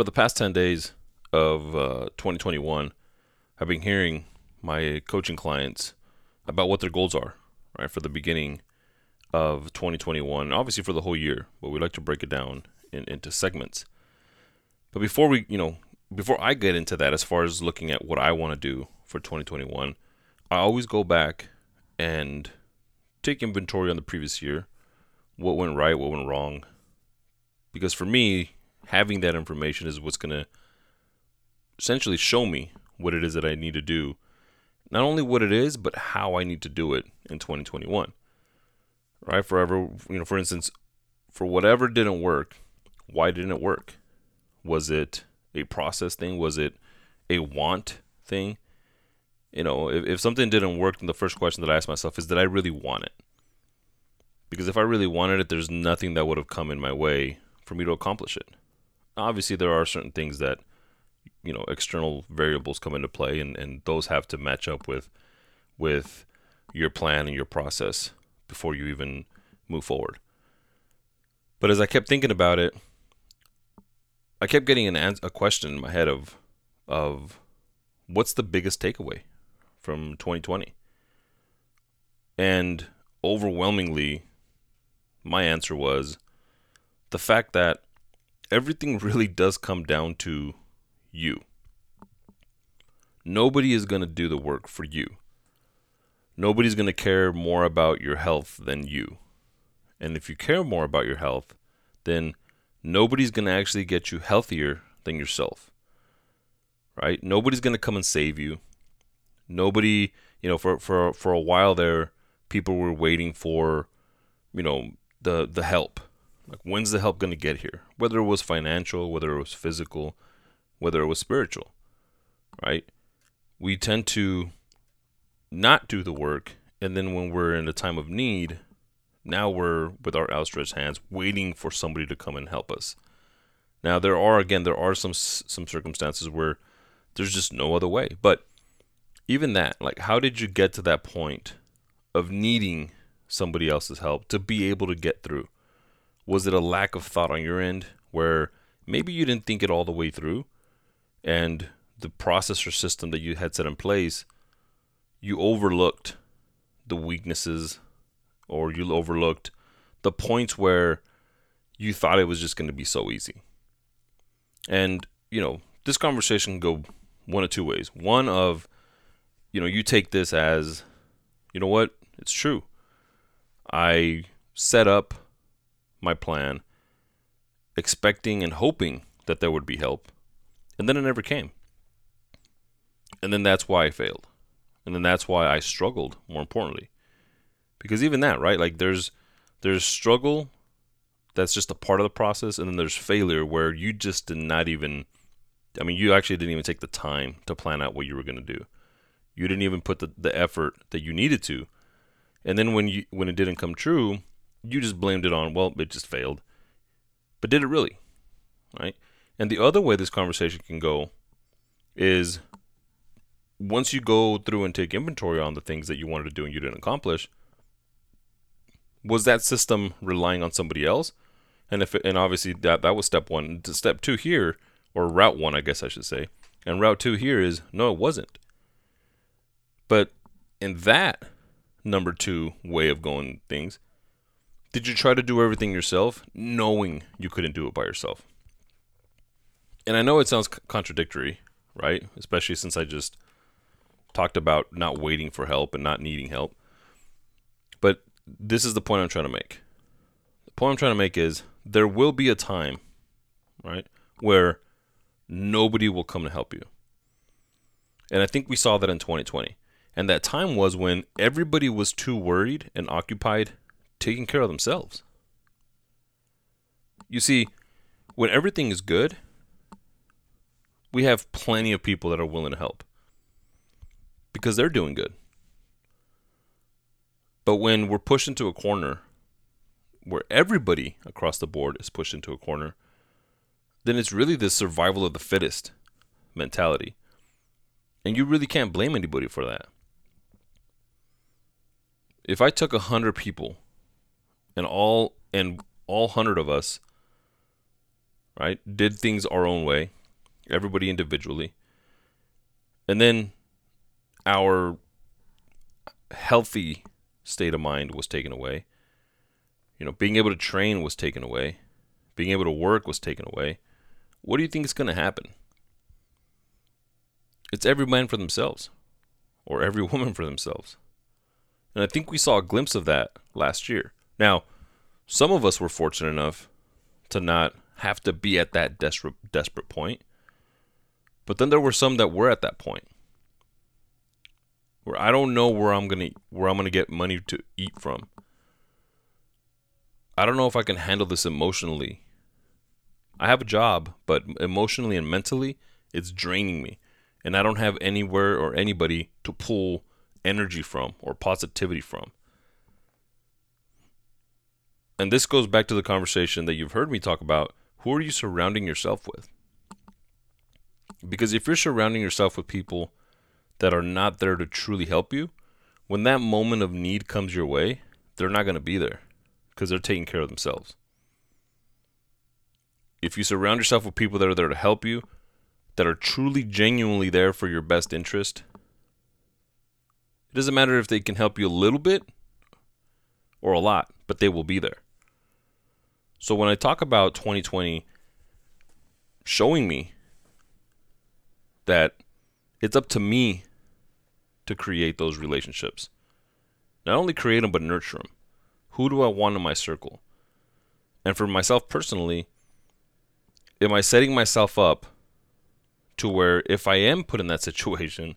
for the past 10 days of uh, 2021, I've been hearing my coaching clients about what their goals are, right, for the beginning of 2021, obviously for the whole year, but we like to break it down in, into segments. But before we, you know, before I get into that, as far as looking at what I want to do for 2021, I always go back and take inventory on the previous year, what went right, what went wrong. Because for me, having that information is what's going to essentially show me what it is that I need to do. Not only what it is, but how I need to do it in 2021. Right? Forever, you know, for instance, for whatever didn't work, why didn't it work? Was it a process thing? Was it a want thing? You know, if, if something didn't work, then the first question that I ask myself is, did I really want it? Because if I really wanted it, there's nothing that would have come in my way for me to accomplish it. Obviously, there are certain things that, you know, external variables come into play, and, and those have to match up with, with your plan and your process before you even move forward. But as I kept thinking about it, I kept getting an answer, a question in my head of of what's the biggest takeaway from 2020? And overwhelmingly my answer was the fact that everything really does come down to you. Nobody is going to do the work for you. Nobody's going to care more about your health than you. And if you care more about your health, then nobody's going to actually get you healthier than yourself. Right? Nobody's going to come and save you. Nobody, you know, for for for a while there, people were waiting for, you know, the the help. Like when's the help going to get here? Whether it was financial, whether it was physical, whether it was spiritual. Right? We tend to not do the work and then when we're in a time of need, now we're with our outstretched hands waiting for somebody to come and help us. Now there are again there are some some circumstances where there's just no other way. But even that, like how did you get to that point of needing somebody else's help to be able to get through? Was it a lack of thought on your end where maybe you didn't think it all the way through and the process or system that you had set in place you overlooked the weaknesses or you overlooked the points where you thought it was just going to be so easy. And, you know, this conversation can go one of two ways. One of, you know, you take this as, you know what, it's true. I set up my plan expecting and hoping that there would be help, and then it never came. And then that's why I failed. And then that's why I struggled, more importantly because even that right like there's there's struggle that's just a part of the process and then there's failure where you just did not even i mean you actually didn't even take the time to plan out what you were going to do you didn't even put the, the effort that you needed to and then when you when it didn't come true you just blamed it on well it just failed but did it really right and the other way this conversation can go is once you go through and take inventory on the things that you wanted to do and you didn't accomplish was that system relying on somebody else? And if it, and obviously that that was step one. Step two here, or route one, I guess I should say, and route two here is no, it wasn't. But in that number two way of going things, did you try to do everything yourself, knowing you couldn't do it by yourself? And I know it sounds contradictory, right? Especially since I just talked about not waiting for help and not needing help. But this is the point I'm trying to make. The point I'm trying to make is there will be a time, right, where nobody will come to help you. And I think we saw that in 2020. And that time was when everybody was too worried and occupied taking care of themselves. You see, when everything is good, we have plenty of people that are willing to help because they're doing good. But when we're pushed into a corner where everybody across the board is pushed into a corner, then it's really the survival of the fittest mentality. And you really can't blame anybody for that. If I took a hundred people and all and all hundred of us, right? Did things our own way, everybody individually. And then our healthy state of mind was taken away. You know, being able to train was taken away. Being able to work was taken away. What do you think is going to happen? It's every man for themselves or every woman for themselves. And I think we saw a glimpse of that last year. Now, some of us were fortunate enough to not have to be at that desperate desperate point. But then there were some that were at that point. Where I don't know where I'm going to where I'm going to get money to eat from. I don't know if I can handle this emotionally. I have a job, but emotionally and mentally, it's draining me. And I don't have anywhere or anybody to pull energy from or positivity from. And this goes back to the conversation that you've heard me talk about. Who are you surrounding yourself with? Because if you're surrounding yourself with people that are not there to truly help you, when that moment of need comes your way, they're not going to be there because they're taking care of themselves. If you surround yourself with people that are there to help you, that are truly, genuinely there for your best interest, it doesn't matter if they can help you a little bit or a lot, but they will be there. So when I talk about 2020 showing me that it's up to me to create those relationships. Not only create them, but nurture them. Who do I want in my circle? And for myself personally, am I setting myself up to where if I am put in that situation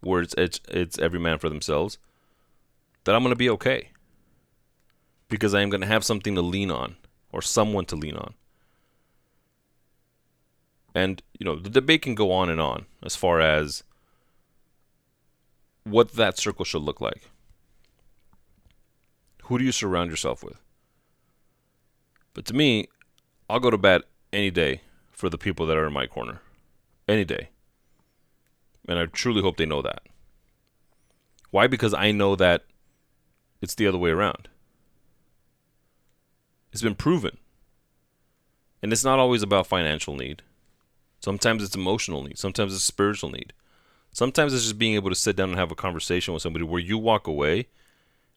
where it's it's, it's every man for themselves, that I'm going to be okay. Because I am going to have something to lean on or someone to lean on. And, you know, the debate can go on and on as far as what that circle should look like. Who do you surround yourself with? But to me, I'll go to bat any day for the people that are in my corner. Any day. And I truly hope they know that. Why? Because I know that it's the other way around. It's been proven. And it's not always about financial need. Sometimes it's emotional need. Sometimes it's spiritual need. Sometimes it's just being able to sit down and have a conversation with somebody where you walk away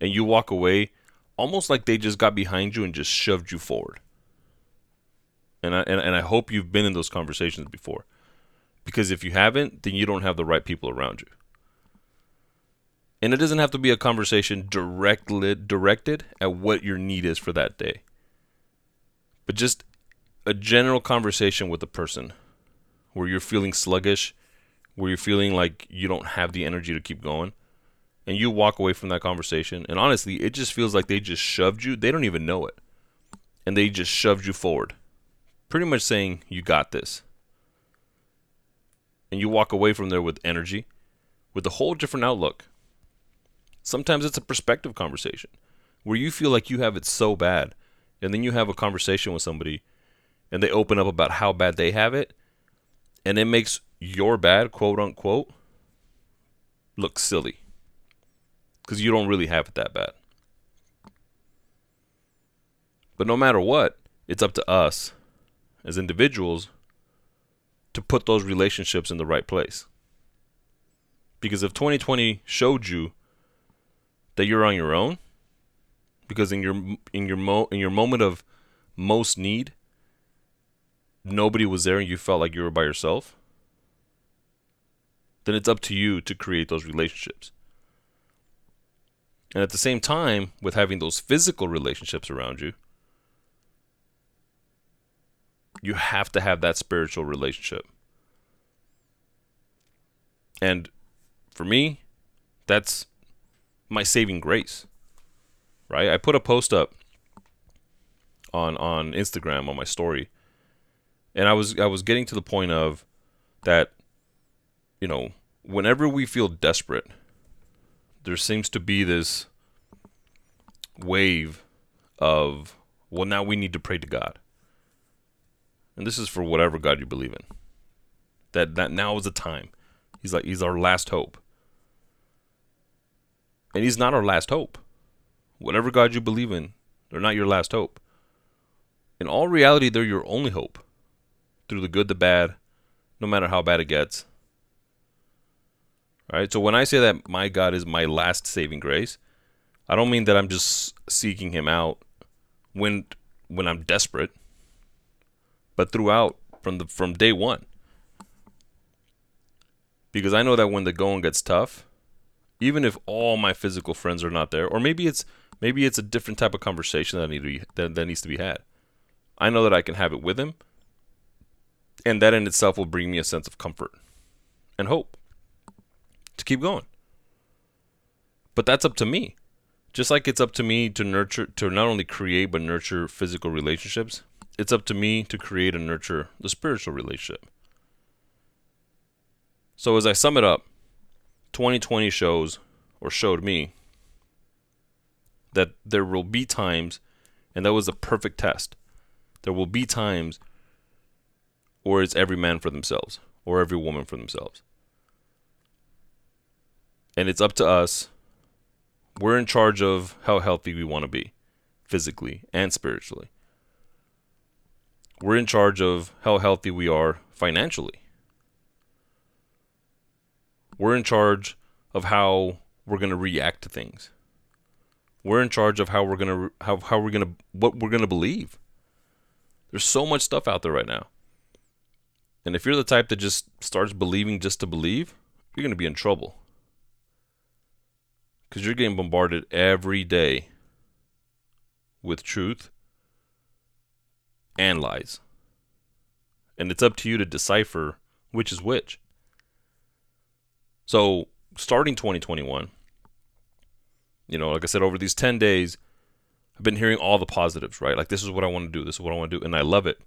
and you walk away almost like they just got behind you and just shoved you forward. And I, and, and I hope you've been in those conversations before. Because if you haven't, then you don't have the right people around you. And it doesn't have to be a conversation directly directed at what your need is for that day. But just a general conversation with a person where you're feeling sluggish, where you're feeling like you don't have the energy to keep going, and you walk away from that conversation, and honestly, it just feels like they just shoved you. They don't even know it. And they just shoved you forward. Pretty much saying, You got this and you walk away from there with energy, with a whole different outlook. Sometimes it's a perspective conversation where you feel like you have it so bad, and then you have a conversation with somebody and they open up about how bad they have it, and it makes your bad, quote unquote, look silly because you don't really have it that bad. But no matter what, it's up to us as individuals to put those relationships in the right place. Because if 2020 showed you that you're on your own, because in your in your mo in your moment of most need, nobody was there and you felt like you were by yourself, then it's up to you to create those relationships. And at the same time, with having those physical relationships around you, you have to have that spiritual relationship. And for me, that's my saving grace. Right? I put a post up on on Instagram on my story. And I was I was getting to the point of that you know, whenever we feel desperate, there seems to be this wave of well now we need to pray to God and this is for whatever God you believe in. That that now is the time. He's like he's our last hope. And he's not our last hope. Whatever God you believe in, they're not your last hope. In all reality, they're your only hope. through the good, the bad, no matter how bad it gets. All right. So when I say that my God is my last saving grace, I don't mean that I'm just seeking him out when when I'm desperate, but throughout from the from day 1. Because I know that when the going gets tough, even if all my physical friends are not there, or maybe it's maybe it's a different type of conversation that need to be, that, that needs to be had. I know that I can have it with him, and that in itself will bring me a sense of comfort and hope to keep going. But that's up to me. Just like it's up to me to nurture, to not only create but nurture physical relationships, it's up to me to create and nurture the spiritual relationship. So as I sum it up, 2020 shows or showed me that there will be times, and that was a perfect test. There will be times where it's every man for themselves or every woman for themselves. And it's up to us. We're in charge of how healthy we want to be, physically and spiritually. We're in charge of how healthy we are financially. We're in charge of how we're going to react to things. We're in charge of how we're to how how we're to what we're to believe. There's so much stuff out there right now. And if you're the type that just starts believing just to believe, you're going to be in trouble. Cuz you're getting bombarded every day with truth and lies. And it's up to you to decipher which is which. So, starting 2021, you know, like I said, over these 10 days, I've been hearing all the positives, right? Like, this is what I want to do. This is what I want to do. And I love it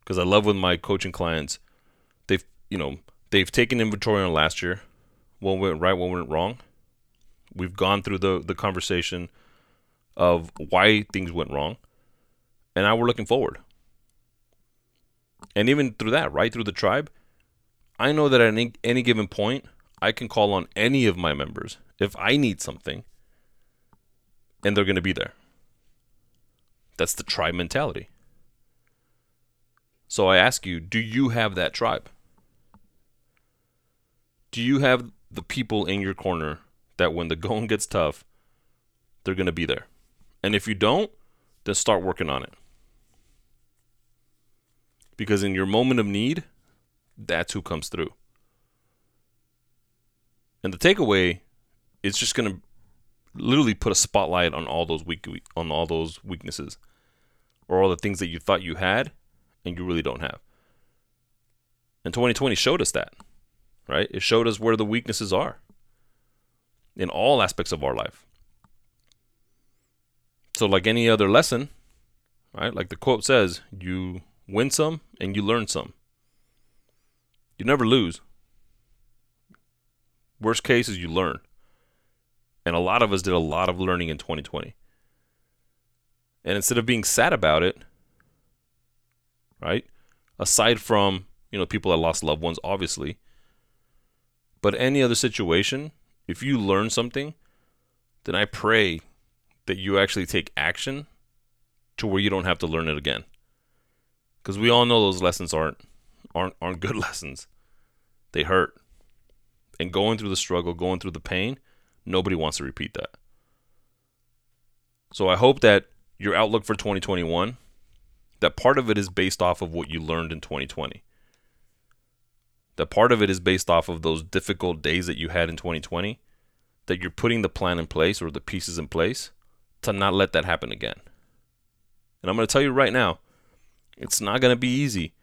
because I love with my coaching clients, they've, you know, they've taken inventory on last year, what went right, what went wrong. We've gone through the, the conversation of why things went wrong. And now we're looking forward. And even through that, right through the tribe, I know that at any, any given point, I can call on any of my members if I need something, and they're going to be there. That's the tribe mentality. So I ask you, do you have that tribe? Do you have the people in your corner that when the going gets tough, they're going to be there? And if you don't, then start working on it. Because in your moment of need, that's who comes through. And the takeaway is just going to literally put a spotlight on all those weak on all those weaknesses or all the things that you thought you had and you really don't have. And 2020 showed us that, right? It showed us where the weaknesses are in all aspects of our life. So, like any other lesson, right? Like the quote says, you win some and you learn some. You never lose. Worst case is you learn. And a lot of us did a lot of learning in 2020. And instead of being sad about it, right? Aside from, you know, people that lost loved ones, obviously, but any other situation, if you learn something, then I pray that you actually take action to where you don't have to learn it again. Because we all know those lessons aren't aren't aren't good lessons. They hurt and going through the struggle, going through the pain, nobody wants to repeat that. So I hope that your outlook for 2021 that part of it is based off of what you learned in 2020. That part of it is based off of those difficult days that you had in 2020 that you're putting the plan in place or the pieces in place to not let that happen again. And I'm going to tell you right now, it's not going to be easy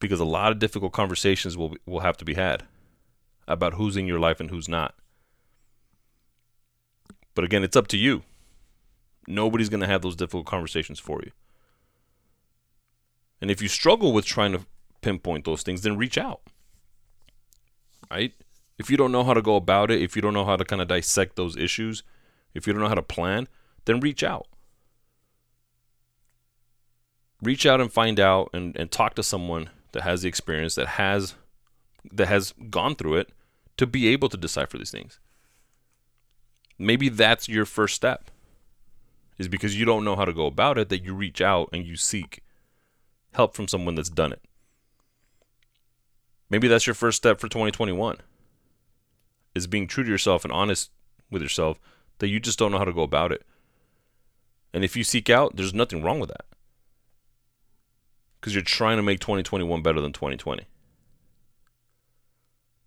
because a lot of difficult conversations will will have to be had about who's in your life and who's not. But again, it's up to you. Nobody's going to have those difficult conversations for you. And if you struggle with trying to pinpoint those things, then reach out. Right? If you don't know how to go about it, if you don't know how to kind of dissect those issues, if you don't know how to plan, then reach out. Reach out and find out and, and talk to someone that has the experience, that has that has gone through it to be able to decipher these things. Maybe that's your first step. Is because you don't know how to go about it that you reach out and you seek help from someone that's done it. Maybe that's your first step for 2021. Is being true to yourself and honest with yourself that you just don't know how to go about it. And if you seek out, there's nothing wrong with that. Because you're trying to make 2021 better than 2020.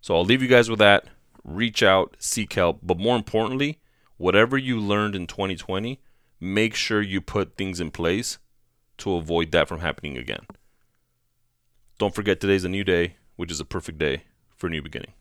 So I'll leave you guys with that. Reach out, seek help, but more importantly, whatever you learned in 2020, make sure you put things in place to avoid that from happening again. Don't forget today's a new day, which is a perfect day for a new beginning.